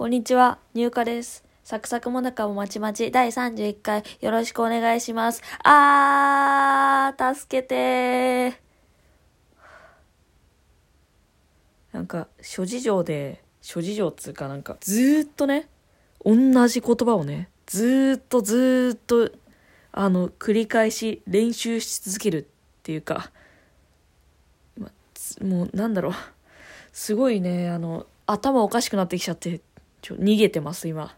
こんにちは、入荷です。サクサクもなかもまちまち第31回よろしくお願いします。あー、助けてー。なんか、諸事情で、諸事情っつうかなんか、ずーっとね、同じ言葉をね、ずーっとずーっと、あの、繰り返し練習し続けるっていうか、まつもうなんだろう。すごいね、あの、頭おかしくなってきちゃって、ちょ、逃げてます、今。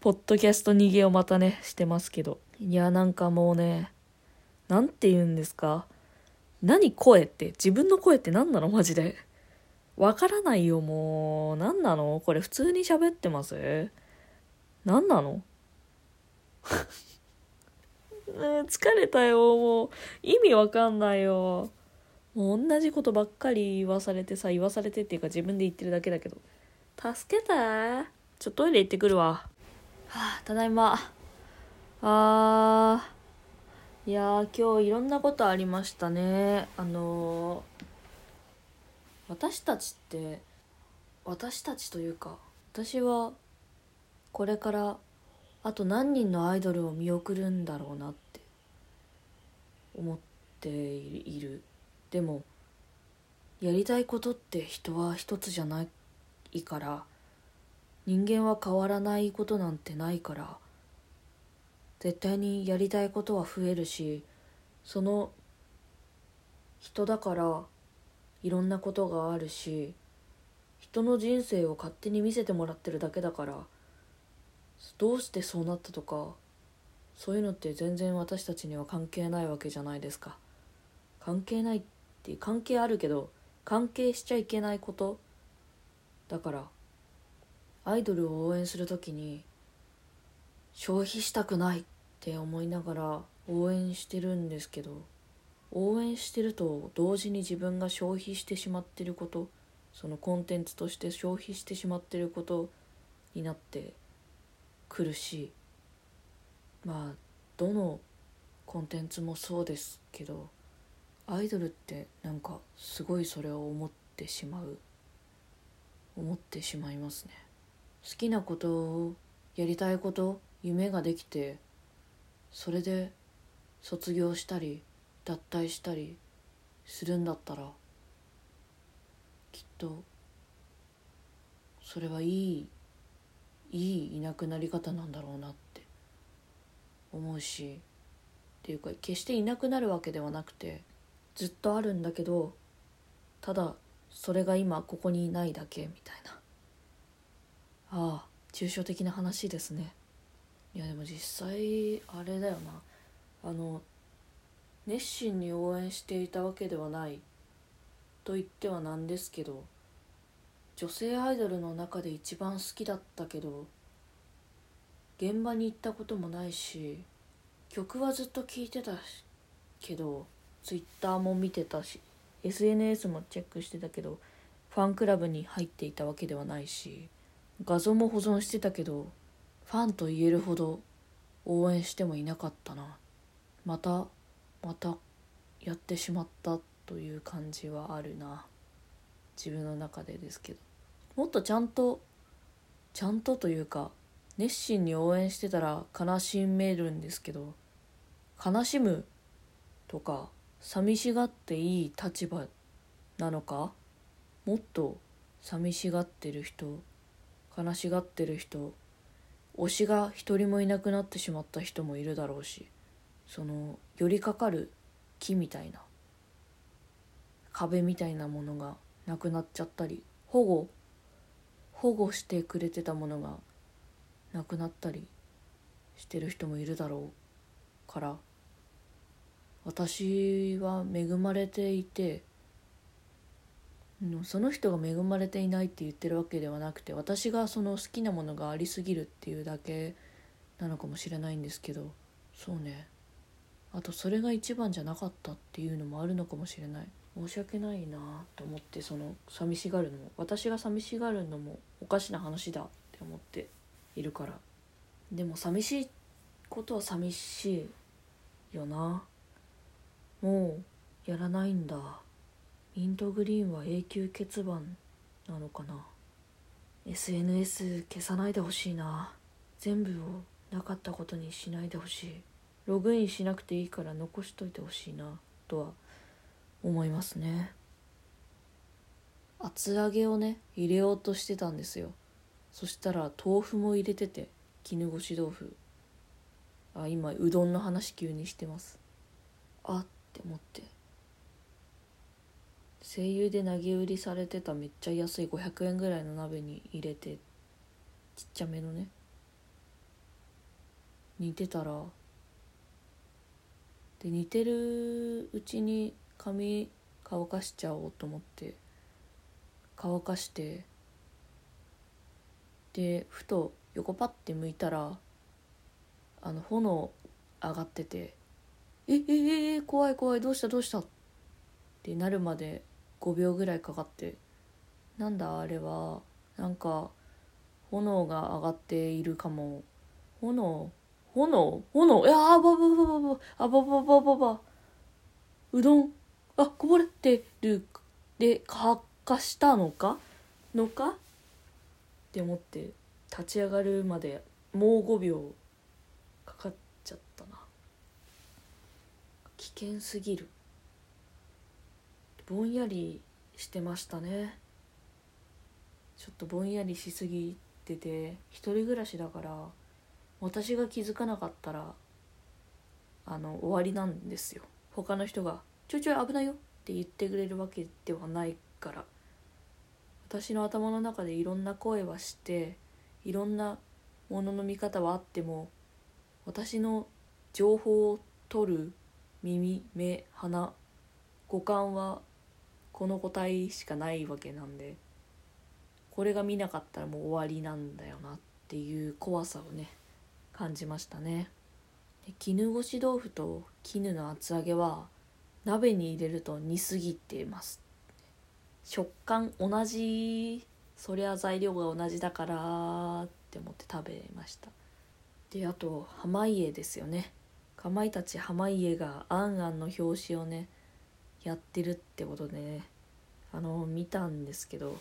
ポッドキャスト逃げをまたね、してますけど。いや、なんかもうね、なんて言うんですか何声って、自分の声って何なのマジで。わからないよ、もう。何なの？これ普通に喋ってます？何なの？疲れたよ、もう。意味わかんないよ。もう同じことばっかり言わされてさ、言わされてっていうか自分で言ってるだけだけど。助けてちょっと、トイレ行ってくるわ。はあ、ただいま。あー。いや、今日いろんなことありましたね。あのー、私たちって、私たちというか、私は、これから、あと何人のアイドルを見送るんだろうなって、思っている。でもやりたいことって人は一つじゃないいから人間は変わらないことなんてないから絶対にやりたいことは増えるしその人だからいろんなことがあるし人の人生を勝手に見せてもらってるだけだからどうしてそうなったとかそういうのって全然私たちには関係ないわけじゃないですか。関係ないって関係あるけど関係しちゃいけないことだからアイドルを応援する時に消費したくないって思いながら応援してるんですけど応援してると同時に自分が消費してしまってることそのコンテンツとして消費してしまってることになってくるしまあどのコンテンツもそうですけどアイドルってなんかすごいそれを思ってしまう。思ってしまいますね。好きなことをやりたいこと夢ができてそれで卒業したり脱退したりするんだったらきっとそれはいいいいいなくなり方なんだろうなって思うしっていうか決していなくなるわけではなくてずっとあるんだけどただそれが今ここにないだけみたいな。ああ抽象的な話ですね。いやでも実際あれだよな。あの熱心に応援していたわけではないと言ってはなんですけど女性アイドルの中で一番好きだったけど現場に行ったこともないし曲はずっと聴いてたけどツイッターも見てたし SNS もチェックしてたけどファンクラブに入っていたわけではないし画像も保存してたけどファンと言えるほど応援してもいなかったな。またまたやってしまったという感じはあるな。自分の中でですけど。もっとちゃんとちゃんとというか熱心に応援してたら悲しめるんですけど悲しむとか寂しがっていい立場なのか？もっと寂しがってる人悲しがってる人推しが一人もいなくなってしまった人もいるだろうしその寄りかかる木みたいな壁みたいなものがなくなっちゃったり保護保護してくれてたものがなくなったりしてる人もいるだろうから私は恵まれていてその人が恵まれていないって言ってるわけではなくて私がその好きなものがありすぎるっていうだけなのかもしれないんですけどそうね。あとそれが一番じゃなかったっていうのもあるのかもしれない。申し訳ないなと思ってその寂しがるのも。私が寂しがるのもおかしな話だって思っているから。でも寂しいことは寂しいよな。もうやらないんだ。インドグリーンは永久欠番なのかな。SNS 消さないでほしいな。全部をなかったことにしないでほしい。ログインしなくていいから残しといてほしいな。とは思いますね。厚揚げをね入れようとしてたんですよ。そしたら豆腐も入れてて絹ごし豆腐。あ今うどんの話急にしてます。あって思って。声優で投げ売りされてためっちゃ安い500円ぐらいの鍋に入れてちっちゃめのね。煮てたらで煮てるうちに髪乾かしちゃおうと思って乾かしてでふと横パッて向いたらあの炎上がってて「えええー、怖い怖いどうしたどうした?」ってなるまで5秒ぐらいかかってなんだあれはなんか炎が上がっているかも。炎？炎？炎？いやあばばばばばあばばばばばうどん？あこぼれてるで発火したのか？のか？って思って立ち上がるまでもう5秒かかっちゃったな危険すぎる。ぼんやりしてましたね。ちょっとぼんやりしすぎてて一人暮らしだから私が気づかなかったらあの終わりなんですよ。他の人が「ちょいちょい危ないよ」って言ってくれるわけではないから。私の頭の中でいろんな声はしていろんなものの見方はあっても私の情報を取る耳目鼻五感はこの個体しかないわけなんでこれが見なかったらもう終わりなんだよなっていう怖さをね感じましたね。絹ごし豆腐と絹の厚揚げは鍋に入れると煮すぎています。食感同じそりゃ材料が同じだからって思って食べました。であと濱家ですよね。かまいたち濱家が「あんあん」の表紙をねやってるってことでねあの見たんですけど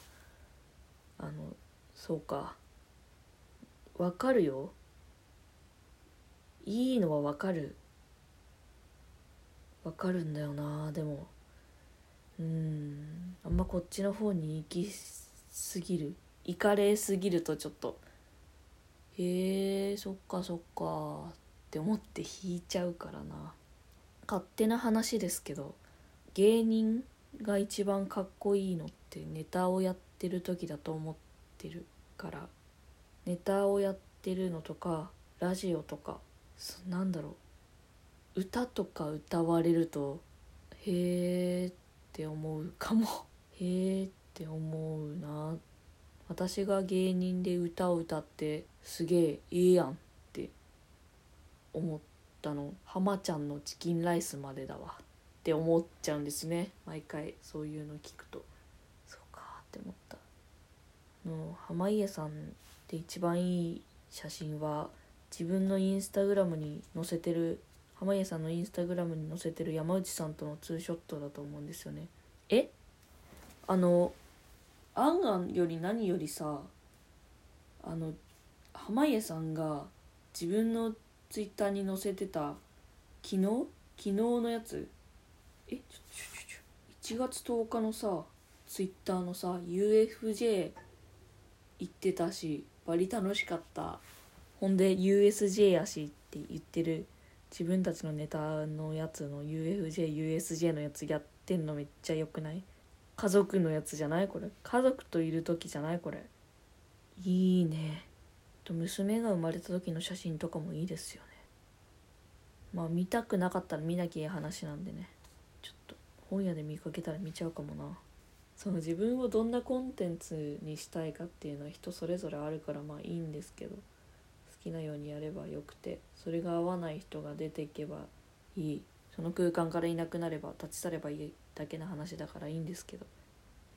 あのそうか。わかるよ。いいのはわかる。わかるんだよなでも。うんあんまこっちの方に行きすぎる。行かれすぎるとちょっと。へえそっかそっか。って思って引いちゃうからな。勝手な話ですけど芸人が一番かっこいいのってネタをやってる時だと思ってるからネタをやってるのとかラジオとかなんだろう。歌とか歌われるとへえって思うかも。へえって思うな。私が芸人で歌を歌ってすげえええやん。思ったの。浜ちゃんのチキンライスまでだわ。って思っちゃうんですね。毎回そういうの聞くと。そうかって思った。の濱家さんで一番いい写真は自分のインスタグラムに載せてる。濱家さんのインスタグラムに載せてる山内さんとのツーショットだと思うんですよね。え？あのあんあんより何よりさあの濱家さんが自分のツイッターに載せてた昨日？昨日のやつ？え？ちょちょちょ1月10日のさツイッターのさ UFJ 行ってたしバリ楽しかった。ほんで USJ やしって言ってる自分たちのネタのやつの UFJUSJ のやつやってんのめっちゃよくない？家族のやつじゃないこれ？家族といる時じゃないこれ？いいね。と娘が生まれた時の写真とかもいいですよね。まあ見たくなかったら見なきゃいい話なんでね。ちょっと本屋で見かけたら見ちゃうかもな。その自分をどんなコンテンツにしたいかっていうのは人それぞれあるからまあいいんですけど。好きなようにやればよくてそれが合わない人が出ていけばいい。その空間からいなくなれば立ち去ればいいだけの話だからいいんですけど。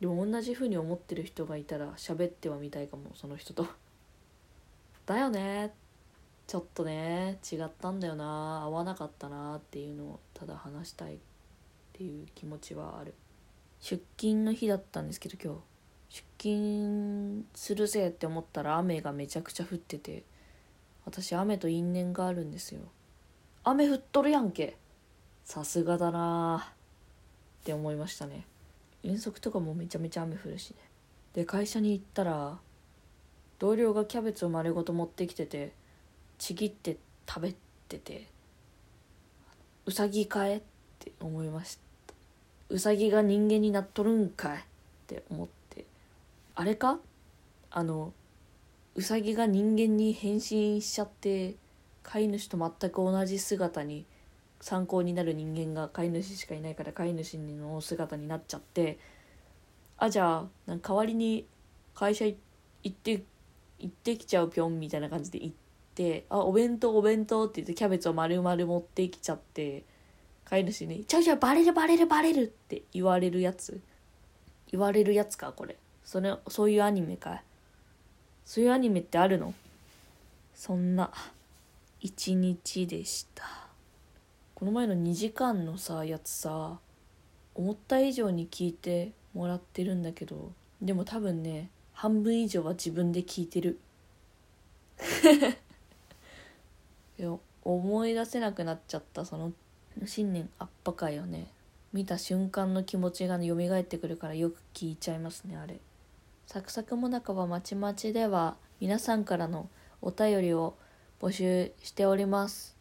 でも同じ風に思ってる人がいたら喋ってはみたいかもその人と。だよね。ちょっとね違ったんだよな。合わなかったな。っていうのをただ話したいっていう気持ちはある。出勤の日だったんですけど今日。出勤するぜって思ったら雨がめちゃくちゃ降ってて私雨と因縁があるんですよ。雨降っとるやんけ。さすがだな。って思いましたね。遠足とかもめちゃめちゃ雨降るしね。で会社に行ったら同僚がキャベツを丸ごと持ってきててちぎって食べててうさぎかえ？って思いましたうさぎが人間になっとるんかい？って思ってあれか？あのうさぎが人間に変身しちゃって飼い主と全く同じ姿に参考になる人間が飼い主しかいないから飼い主の姿になっちゃってあじゃあなんか代わりに会社行って行ってきちゃうぴょんみたいな感じで行って「あお弁当お弁当」って言ってキャベツを丸々持ってきちゃって飼い主に「ちょいちょいバレるバレるバレる」って言われるやつ。言われるやつかこれ。それそういうアニメか。そういうアニメってあるの？そんな一日でした。この前の2時間のさやつさ思った以上に聞いてもらってるんだけどでも多分ね半分以上は自分で聞いてる。いや思い出せなくなっちゃったその新年アッパ会をね。見た瞬間の気持ちが蘇ってくるからよく聞いちゃいますねあれ。サクサクもなかはまちまちでは皆さんからのお便りを募集しております。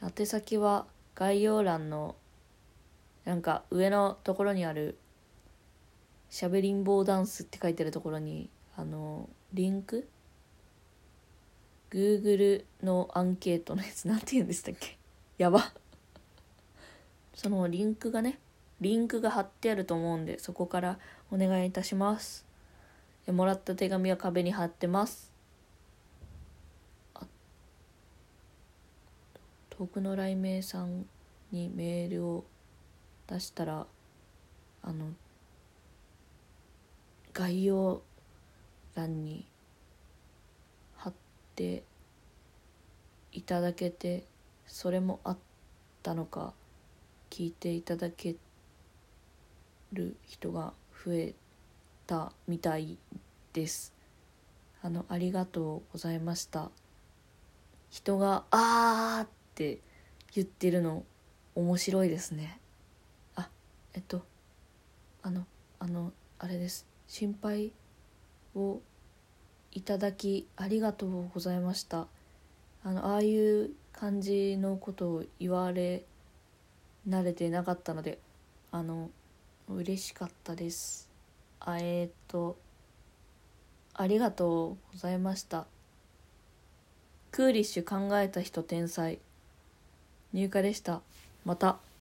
宛先は概要欄のなんか上のところにあるしゃべりんぼうダンスって書いてるところにあのリンク？Google のアンケートのやつなんて言うんでしたっけ？やば。そのリンクがねリンクが貼ってあると思うんでそこからお願いいたします。もらった手紙は壁に貼ってます。遠くの雷鳴さんにメールを出したらあの概要欄に貼っていただけてそれもあったのか聞いていただける人が増えたみたいです。あのありがとうございました。人が「あー」って言ってるの面白いですね。あえっとあのあのあれです。心配をいただきありがとうございました。あのああいう感じのことを言われ慣れてなかったのであの嬉しかったです。あえっ、とありがとうございました。クーリッシュ考えた人天才。入荷でした。また。